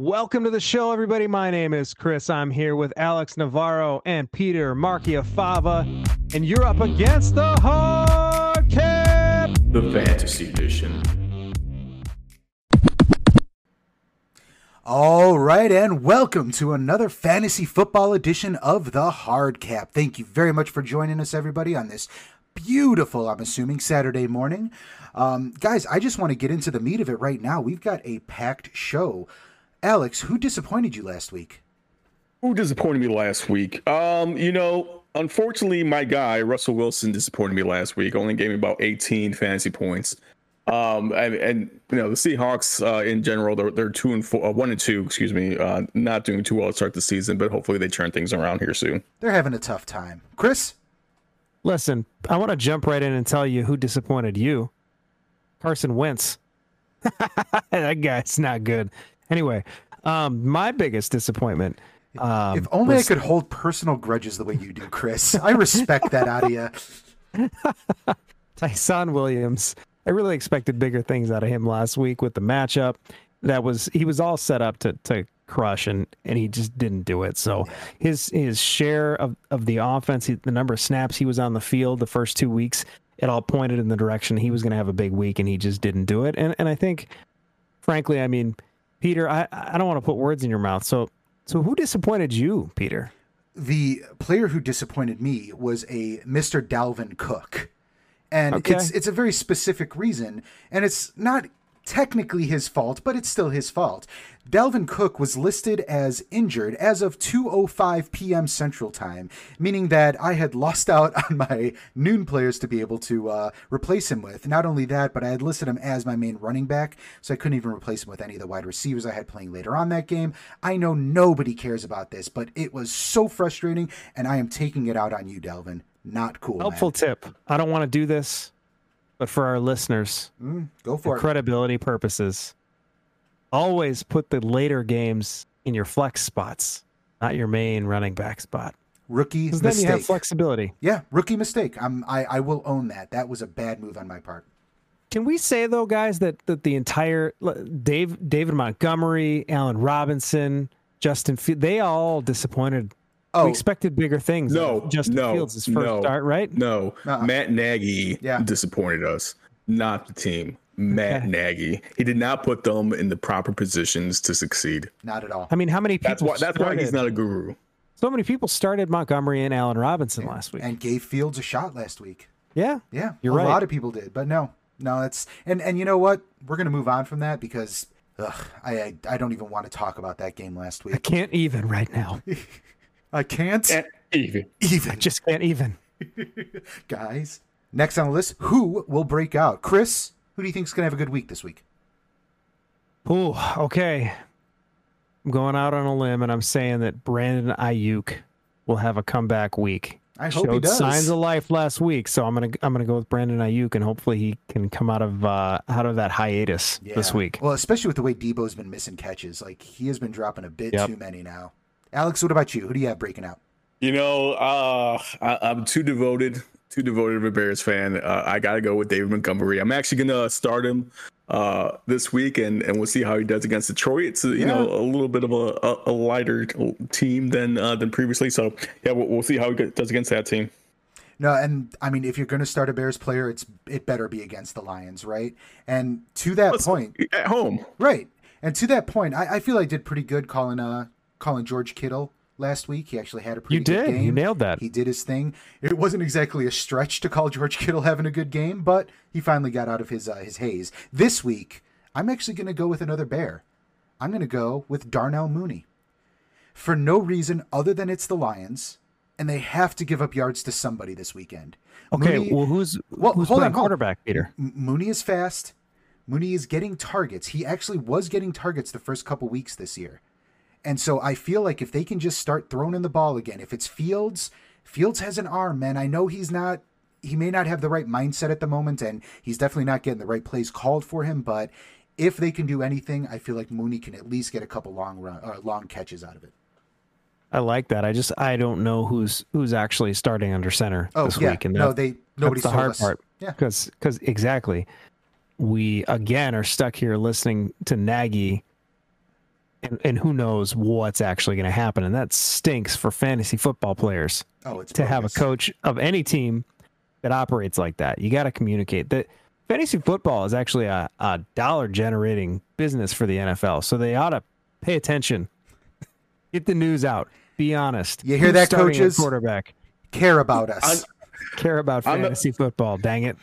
Welcome to the show, everybody. My name is Chris. I'm here with Alex Navarro and Peter Marchiafava, and you're up against the hard cap. The Fantasy Edition. All right, and welcome to another fantasy football edition of the Hard Cap. Thank you very much for joining us, everybody, on this beautiful, I'm assuming, Saturday morning. Um, guys, I just want to get into the meat of it right now. We've got a packed show. Alex, who disappointed you last week? Who disappointed me last week? Um, you know, unfortunately, my guy Russell Wilson disappointed me last week. Only gave me about 18 fantasy points. Um, and, and you know the Seahawks uh, in general, they're, they're two and four, uh, one and two, excuse me, uh, not doing too well to start the season, but hopefully they turn things around here soon. They're having a tough time. Chris, Listen, I want to jump right in and tell you who disappointed you. Carson Wentz. that guy's not good. Anyway, um, my biggest disappointment. Um, if only was- I could hold personal grudges the way you do, Chris. I respect that out of you. Ty'Son Williams. I really expected bigger things out of him last week with the matchup. That was he was all set up to to crush and and he just didn't do it. So his his share of of the offense, he, the number of snaps he was on the field the first two weeks, it all pointed in the direction he was going to have a big week, and he just didn't do it. And and I think, frankly, I mean, Peter, I I don't want to put words in your mouth. So so who disappointed you, Peter? the player who disappointed me was a Mr. Dalvin Cook. And Okay. it's it's a very specific reason and it's not technically his fault, but it's still his fault. Dalvin Cook was listed as injured as of 2:05 p.m. Central Time, meaning that I had lost out on my noon players to be able to uh, replace him with. Not only that, but I had listed him as my main running back, so I couldn't even replace him with any of the wide receivers I had playing later on that game. I know nobody cares about this, but it was so frustrating, and I am taking it out on you, Dalvin. Not cool. man. Helpful tip. I don't want to do this, but for our listeners, Mm, go for for it. credibility purposes, always put the later games in your flex spots, not your main running back spot. Rookie Because then you have mistake. flexibility. Yeah, rookie mistake. I'm, I I will own that. That was a bad move on my part. Can we say though, guys, that that the entire Dave David Montgomery, Allen Robinson, Justin they all disappointed. Oh, We expected bigger things. No, out of Justin no, Fields' first no. start, right? No, Uh-uh. Matt Nagy Yeah. disappointed us, not the team. Matt Okay. Nagy. He did not put them in the proper positions to succeed. not at all. I mean, how many people? That's why. That's why he's not a guru. So many people started Montgomery and Allen Robinson last week. And gave Fields a shot last week. yeah, Yeah, You're a right. lot of people did, but no, no, it's and and you know what? We're gonna move on from that because ugh, I, I I don't even want to talk about that game last week. I can't even right now. I can't And even even, Just can't even. guys. Next on the list, who will break out? Chris, who do you think is gonna have a good week this week? Ooh, okay. I'm going out on a limb and I'm saying that Brandon Aiyuk will have a comeback week. I hope he Showed does. signs of life last week, so I'm gonna I'm gonna go with Brandon Aiyuk and hopefully he can come out of uh, out of that hiatus this week. Well, especially with the way Debo's been missing catches, like he has been dropping a bit Yep. too many now. Alex, what about you? Who do you have breaking out? You know, uh, I, I'm too devoted, too devoted of a Bears fan. Uh, I got to go with David Montgomery. I'm actually gonna start him uh, this week, and, and we'll see how he does against Detroit. It's you know a little bit of a, a, a lighter team than uh, than previously. So yeah, we'll, we'll see how he does against that team. No, and I mean, if you're going to start a Bears player, it's it better be against the Lions, right? And to that Let's- point, at home. right? And to that point, I, I feel I did pretty good calling uh calling George Kittle last week. He actually had a pretty You good did. game. You nailed that. He did his thing. It wasn't exactly a stretch to call George Kittle having a good game, but he finally got out of his uh, his haze. This week, I'm actually going to go with another Bear. I'm going to go with Darnell Mooney. For no reason other than it's the Lions, and they have to give up yards to somebody this weekend. Okay, Mooney- well who's Well, who's hold playing on, quarterback, Peter? Mooney is fast. Mooney is getting targets. He actually was getting targets the first couple weeks this year. And so I feel like if they can just start throwing in the ball again, if it's Fields, Fields has an arm, man. I know he's not he may not have the right mindset at the moment and he's definitely not getting the right plays called for him, but if they can do anything, I feel like Mooney can at least get a couple long run uh, long catches out of it. I like that. I just I don't know who's who's actually starting under center Oh, this yeah. week, and no, that- they nobody's the hard us. part. Yeah. because because exactly, we again are stuck here listening to Nagy and, and who knows what's actually going to happen. And that stinks for fantasy football players. Oh, it's to have a coach of any team that operates like that. You got to communicate that fantasy football is actually a, a dollar generating business for the NFL. So they ought to pay attention. Get the news out. Be honest. You hear Who's that, coaches? Quarterback. care about us. Care about I'm the- fantasy football. Dang it.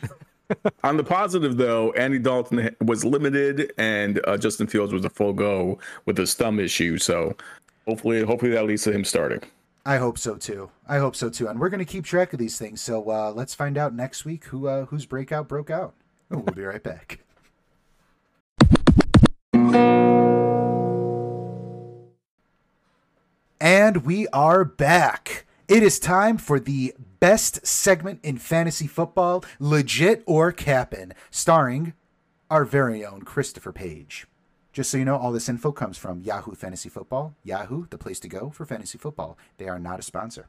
On the positive, though, Andy Dalton was limited, and uh, Justin Fields was a full go with his thumb issue. So hopefully, hopefully that leads to him starting. I hope so too. I hope so too. And we're going to keep track of these things. So uh, let's find out next week who uh, whose breakout broke out. Oh, we'll be right back. And we are back. It is time for the best segment in fantasy football, legit or cappin', starring our very own Christopher Page. Just so you know, all this info comes from Yahoo Fantasy Football. Yahoo, the place to go for fantasy football. They are not a sponsor.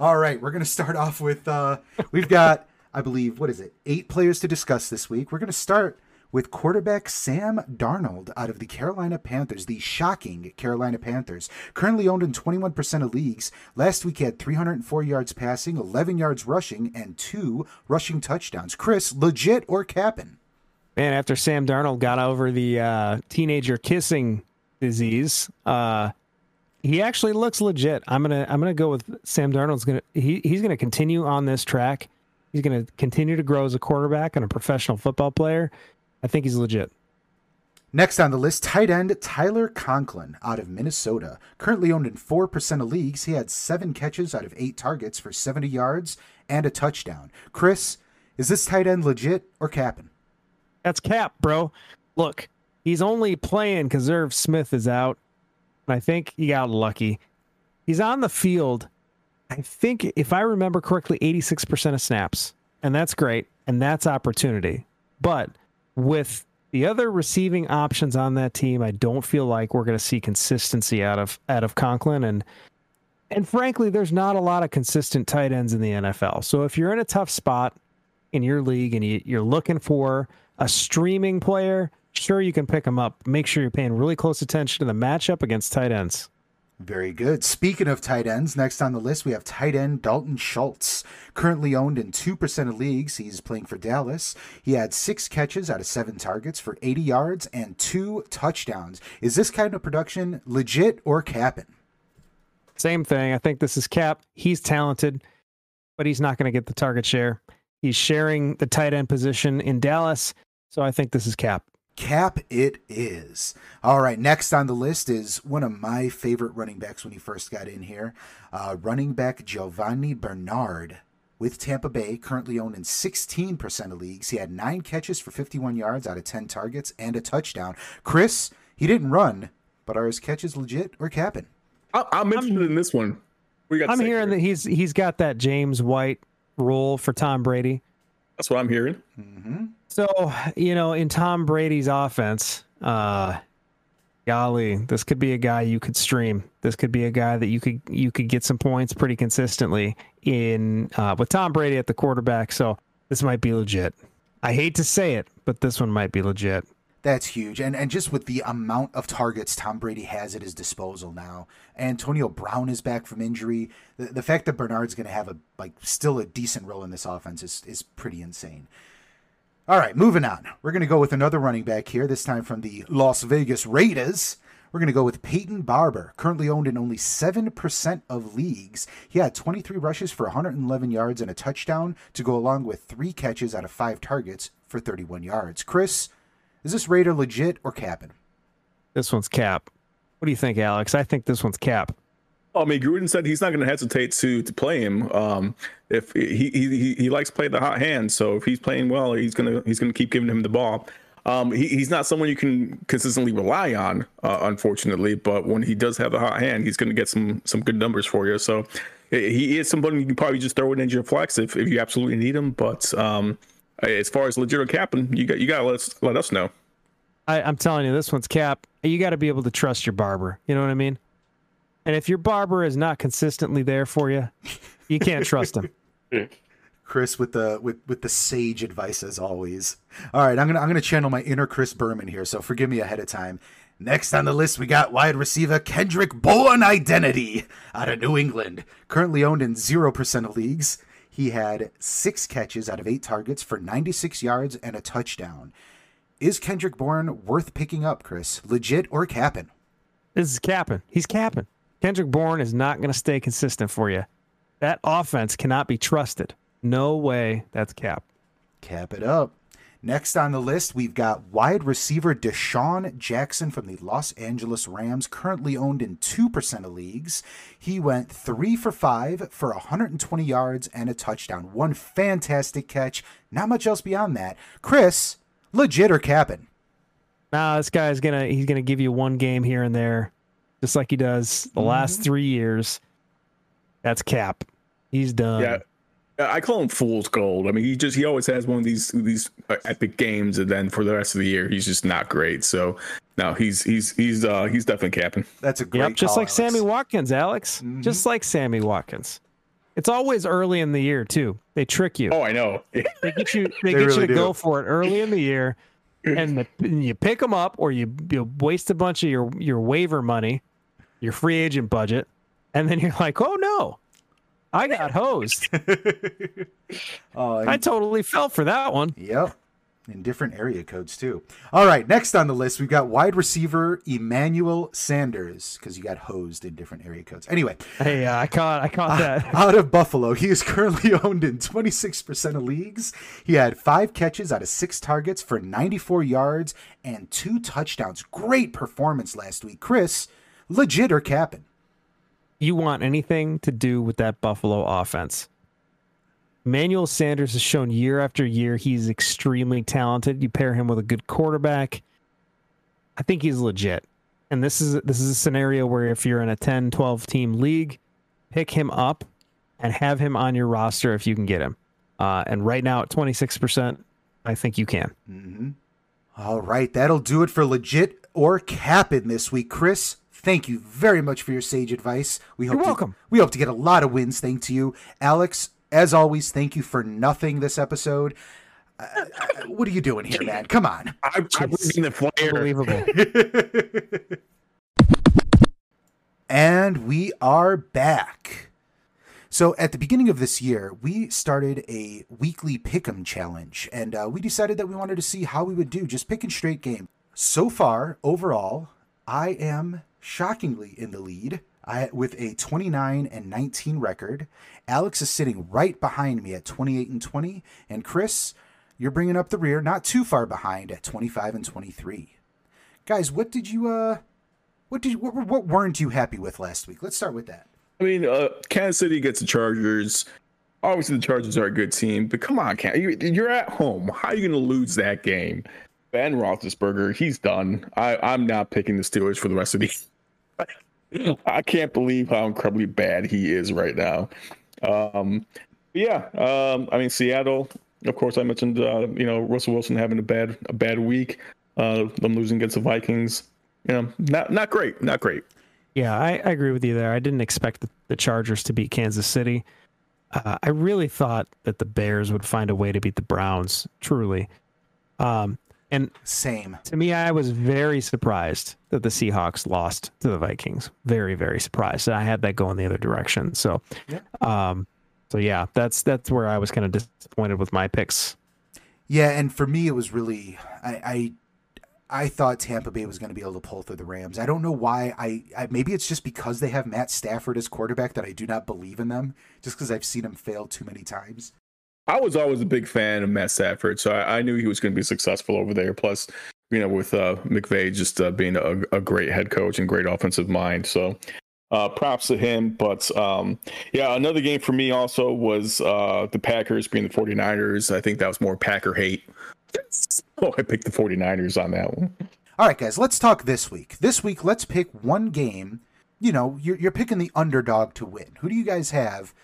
All right, we're going to start off with uh, we've got, I believe, what is it, eight players to discuss this week. We're going to start with quarterback Sam Darnold out of the Carolina Panthers, the shocking Carolina Panthers, currently owned in 21% of leagues. Last week had 304 yards passing, 11 yards rushing, and two rushing touchdowns. Chris, legit or capping? Man, after Sam Darnold got over the uh, teenager kissing disease, uh, he actually looks legit. I'm gonna I'm gonna go with Sam Darnold's gonna he, he's gonna continue on this track. He's gonna continue to grow as a quarterback and a professional football player. I think he's legit. Next on the list, tight end Tyler Conklin out of Minnesota. Currently owned in 4% of leagues, he had seven catches out of eight targets for 70 yards and a touchdown. Chris, is this tight end legit or capping? That's cap, bro. Look, he's only playing because Irv Smith is out. And I think he got lucky. He's on the field, I think, if I remember correctly, 86% of snaps. And that's great. And that's opportunity. But with the other receiving options on that team, I don't feel like we're going to see consistency out of out of Conklin. And and frankly, there's not a lot of consistent tight ends in the NFL. So if you're in a tough spot in your league and you, you're looking for a streaming player, sure you can pick them up. Make sure you're paying really close attention to the matchup against tight ends. Very good. Speaking of tight ends, next on the list we have tight end Dalton Schultz. Currently owned in 2% of leagues, he's playing for Dallas. He had six catches out of seven targets for 80 yards and two touchdowns. Is this kind of production legit or capping? Same thing. I think this is Cap. He's talented, but he's not going to get the target share. He's sharing the tight end position in Dallas. So I think this is Cap. Cap it is. All right, next on the list is one of my favorite running backs when he first got in here. Uh, running back Giovani Bernard with Tampa Bay, currently owned in 16% of leagues. He had nine catches for 51 yards out of 10 targets and a touchdown. Chris, he didn't run, but are his catches legit or capping? I, I'm interested in this one. We got. I'm hearing here. that he's he's got that James White role for Tom Brady. That's what I'm hearing. So, you know, in Tom Brady's offense, uh golly, this could be a guy you could stream. This could be a guy that you could you could get some points pretty consistently in uh with Tom Brady at the quarterback. So, this might be legit. I hate to say it, but this one might be legit. That's huge. And and just with the amount of targets Tom Brady has at his disposal now, Antonio Brown is back from injury. The, the fact that Bernard's going to have a like still a decent role in this offense is is pretty insane. All right, moving on. We're going to go with another running back here, this time from the Las Vegas Raiders. We're going to go with Peyton Barber, currently owned in only 7% of leagues. He had 23 rushes for 111 yards and a touchdown to go along with three catches out of five targets for 31 yards. Chris, is this Raider legit or capping? This one's cap. What do you think, Alex? I think this one's cap. I mean, Gruden said he's not going to hesitate to to play him. Um, if he, he he likes playing the hot hand, so if he's playing well, he's gonna he's gonna keep giving him the ball. Um, he, he's not someone you can consistently rely on, uh, unfortunately. But when he does have the hot hand, he's going to get some some good numbers for you. So he is someone you can probably just throw in into your flex if, if you absolutely need him. But um, as far as legit or capping, you got you got to let us let us know. I, I'm telling you, this one's cap. You got to be able to trust your barber. You know what I mean? And if your barber is not consistently there for you, you can't trust him. Chris with the with with the sage advice as always. All right, I'm gonna I'm gonna channel my inner Chris Berman here, so forgive me ahead of time. Next on the list, we got wide receiver Kendrick Bourne Identity out of New England. Currently owned in 0% of leagues. He had six catches out of eight targets for 96 yards and a touchdown. Is Kendrick Bourne worth picking up, Chris? Legit or capping? This is capping. He's capping. Kendrick Bourne is not going to stay consistent for you. That offense cannot be trusted. No way that's cap. Cap it up. Next on the list, we've got wide receiver DeSean Jackson from the Los Angeles Rams, currently owned in 2% of leagues. He went three for five for 120 yards and a touchdown. One fantastic catch. Not much else beyond that. Chris, legit or capping? Nah, this guy's gonna he's gonna give you one game here and there, just like he does the mm-hmm. last three years. That's cap. He's done. Yeah. I call him fool's gold. I mean, he just he always has one of these these uh, epic games, and then for the rest of the year, he's just not great. So no, he's he's he's uh he's definitely capping. That's a great. Yep, just call, like Alex. Sammy Watkins, Alex. Mm-hmm. Just like Sammy Watkins. It's always early in the year too. They trick you. Oh, I know. they get you. They, they get really you to do. go for it early in the year, and, the, and you pick them up, or you you waste a bunch of your your waiver money, your free agent budget, and then you're like, oh no, I got hosed. oh, I totally fell for that one. Yep. In different area codes too. All right, next on the list we've got wide receiver Emmanuel Sanders because you got hosed in different area codes. Anyway, hey, uh, I caught I caught that out of Buffalo. He is currently owned in 26% of leagues. He had five catches out of six targets for 94 yards and two touchdowns. Great performance last week, Chris. Legit or capping? You want anything to do with that Buffalo offense. Manuel Sanders has shown year after year he's extremely talented. You pair him with a good quarterback. I think he's legit. And this is this is a scenario where if you're in a 10, 12 team league, pick him up and have him on your roster if you can get him. Uh, and right now at 26%, I think you can. Mm-hmm. All right, that'll do it for legit or cap in this week. Chris, Thank you very much for your sage advice. We hope You're welcome. To, we hope to get a lot of wins. Thanks to you, Alex. As always, thank you for nothing this episode. Uh, what are you doing here, man? Come on. I'm, I'm bringing the flare. Unbelievable. and we are back. So at the beginning of this year, we started a weekly pick'em challenge, and uh, we decided that we wanted to see how we would do, just picking straight game. So far, overall, I am shockingly in the lead I, with a 29 and 19 record. Alex is sitting right behind me at 28 and 20, and Chris, you're bringing up the rear, not too far behind at 25 and 23. Guys, what did you uh, what did you, what, what weren't you happy with last week? Let's start with that. I mean, uh, Kansas City gets the Chargers. Obviously, the Chargers are a good team, but come on, you're at home. How are you going to lose that game? Ben Roethlisberger, he's done. I, I'm not picking the Steelers for the rest of the I can't believe how incredibly bad he is right now. Um, yeah, um, I mean Seattle. Of course, I mentioned uh, you know Russell Wilson having a bad a bad week. Uh, them losing against the Vikings. You know, not not great, not great. Yeah, I, I agree with you there. I didn't expect the, Chargers to beat Kansas City. Uh, I really thought that the Bears would find a way to beat the Browns. Truly, um, and same. To me, I was very surprised that the Seahawks lost to the Vikings. Very, very surprised. I had that going the other direction. So, yeah. um, so yeah, that's that's where I was kind of disappointed with my picks. Yeah, and for me, it was really I I, I thought Tampa Bay was going to be able to pull through the Rams. I don't know why. I, I maybe it's just because they have Matt Stafford as quarterback that I do not believe in them. Just because I've seen him fail too many times. I was always a big fan of Matt Stafford, so I, I knew he was going to be successful over there. Plus, you know, with uh, McVay just uh, being a, a, great head coach and great offensive mind. So, uh, props to him. But um, yeah, another game for me also was uh, the Packers being the 49ers. I think that was more Packer hate. oh, I picked the 49ers on that one. All right, guys, let's talk this week. This week, let's pick one game. You know, you're, you're picking the underdog to win. Who do you guys have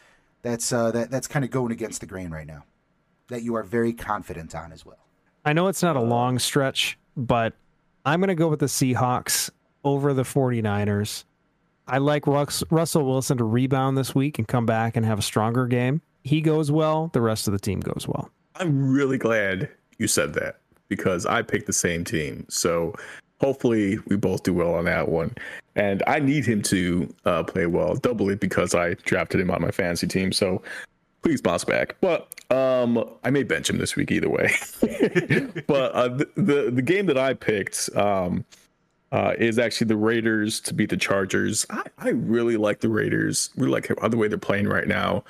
that's uh, that that's kind of going against the grain right now. That you are very confident on as well. I know it's not a long stretch, but I'm going to go with the Seahawks over the 49ers. I like Rux, Russell Wilson to rebound this week and come back and have a stronger game. He goes well, the rest of the team goes well. I'm really glad you said that because I picked the same team. So hopefully we both do well on that one. And I need him to uh, play well, doubly because I drafted him on my fantasy team. So please bounce back. But um, I may bench him this week either way. but uh, the, the, game that I picked um, uh, is actually the Raiders to beat the Chargers. I, I really like the Raiders. We like the way they're playing right now.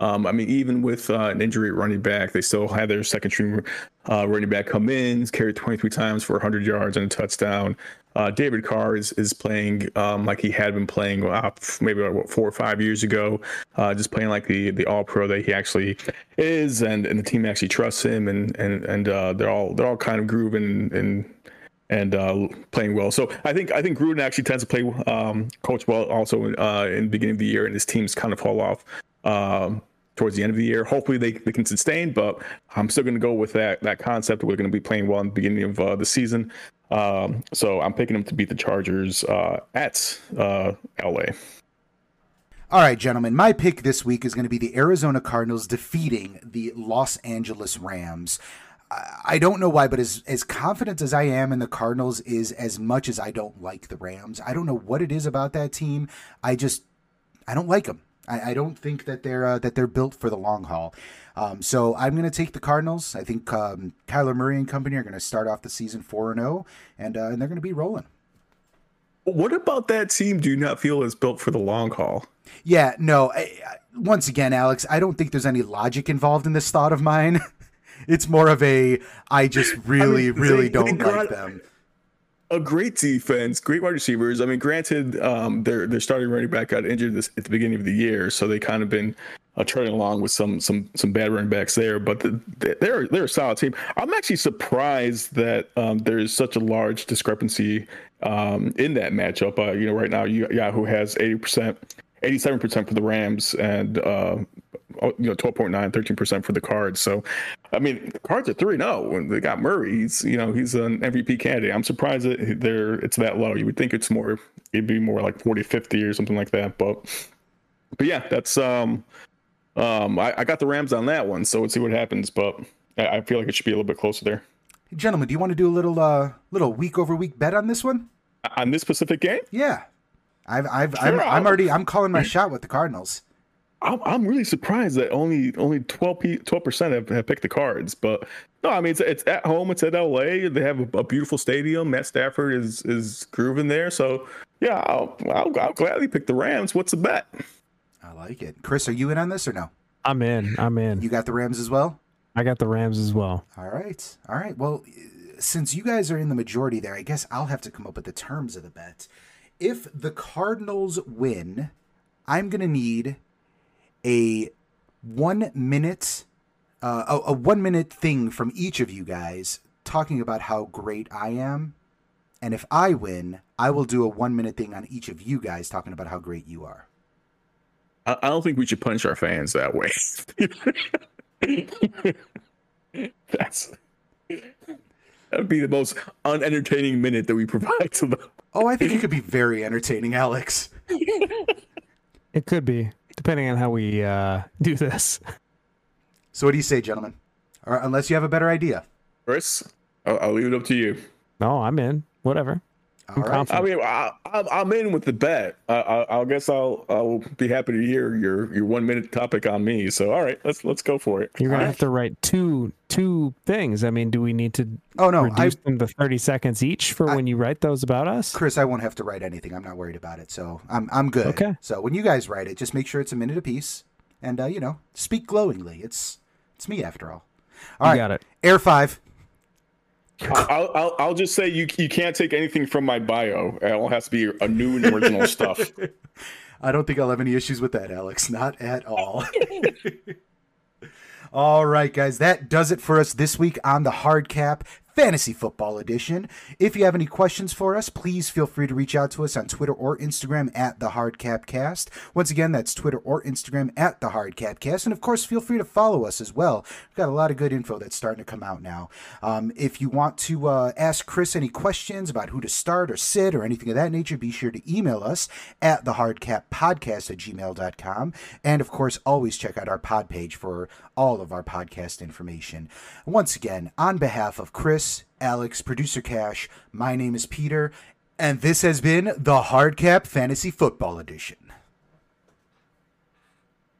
Um, I mean, even with uh, an injury running back, they still had their second string uh, running back come in, carried 23 times for 100 yards and a touchdown. Uh, David Carr is, is playing um, like he had been playing uh, maybe what, four or five years ago, uh, just playing like the the All Pro that he actually is, and, and the team actually trusts him, and and and uh, they're all they're all kind of grooving and and uh, playing well. So I think I think Gruden actually tends to play um, coach well also uh, in the beginning of the year, and his teams kind of fall off um, towards the end of the year. Hopefully they, they can sustain, but I'm still going to go with that that concept. We're going to be playing well in the beginning of uh, the season. Um, so I'm picking them to beat the Chargers uh, at uh, LA. All right, gentlemen. My pick this week is going to be the Arizona Cardinals defeating the Los Angeles Rams. I don't know why, but as as confident as I am in the Cardinals is as much as I don't like the Rams. I don't know what it is about that team. I just I don't like them. I, I don't think that they're uh, that they're built for the long haul. Um, so I'm going to take the Cardinals. I think um, Kyler Murray and company are going to start off the season four and zero, uh, and and they're going to be rolling. What about that team? Do you not feel is built for the long haul? Yeah, no. I, I, once again, Alex, I don't think there's any logic involved in this thought of mine. it's more of a I just really, I mean, really they, don't they got, like them. A great defense, great wide receivers. I mean, granted, um, their their starting running back got injured this, at the beginning of the year, so they kind of been uh, along with some some some bad running backs there, but the, they're they're a solid team. I'm actually surprised that um, there's such a large discrepancy um, in that matchup. Uh, you know, right now Yahoo has 80 percent, 87 percent for the Rams, and uh, oh, you know 12.9, 13 percent for the Cards. So, I mean, the Cards are three zero when they got Murray. He's you know he's an MVP candidate. I'm surprised that they're it's that low. You would think it's more it'd be more like 40, 50 or something like that, but. But yeah, that's um um, I, I, got the Rams on that one, so let's see what happens. But I, I, feel like it should be a little bit closer there. Hey, gentlemen, do you want to do a little uh, little week over week bet on this one? On this specific game? Yeah, I've, I've, sure, I'm, I'm already, I'm calling my shot with the Cardinals. I'm, I'm really surprised that only only 12 percent have, have picked the Cards, but no, I mean it's it's at home, it's at LA. They have a, a beautiful stadium. Matt Stafford is is grooving there, so yeah, I'll, I'll, I'll gladly pick the Rams. What's the bet? I like it. Chris, are you in on this or no? I'm in. I'm in. You got the Rams as well? I got the Rams as well. All right. All right. Well, since you guys are in the majority there, I guess I'll have to come up with the terms of the bet. If the Cardinals win, I'm going to need a one minute, uh, a, a one minute thing from each of you guys talking about how great I am. And if I win, I will do a one minute thing on each of you guys talking about how great you are. I, don't think we should punch our fans that way. That's that would be the most unentertaining minute that we provide to them. Oh, I think it could be very entertaining, Alex. it could be, depending on how we uh, do this. So, what do you say, gentlemen? Or unless you have a better idea, Chris, I'll, I'll leave it up to you. No, I'm in. Whatever. All right. I mean, I, am in with the bet. I, I, I, guess I'll I'll be happy to hear your your one minute topic on me. So, all right, let's let's go for it. You're gonna all have right. to write two two things. I mean, do we need to? Oh no, reduce I, them to 30 seconds each for I, when you write those about us. Chris, I won't have to write anything. I'm not worried about it. So I'm I'm good. Okay. So when you guys write it, just make sure it's a minute apiece, and uh, you know, speak glowingly. It's it's me after all. All you right, got it. Air five. I'll, I'll, I'll just say you you can't take anything from my bio. It all has to be a new and original stuff. I don't think I'll have any issues with that, Alex. Not at all. all right, guys, that does it for us this week on the Hard Cap. Fantasy Football Edition. If you have any questions for us, please feel free to reach out to us on Twitter or Instagram at the Hardcapcast. Once again, that's Twitter or Instagram at the Hardcapcast. And of course, feel free to follow us as well. We've got a lot of good info that's starting to come out now. Um, if you want to uh, ask Chris any questions about who to start or sit or anything of that nature, be sure to email us at the Hardcappodcast at gmail.com. And of course, always check out our pod page for all of our podcast information. Once again, on behalf of Chris, Alex, producer Cash. My name is Peter, and this has been the Hardcap Fantasy Football Edition.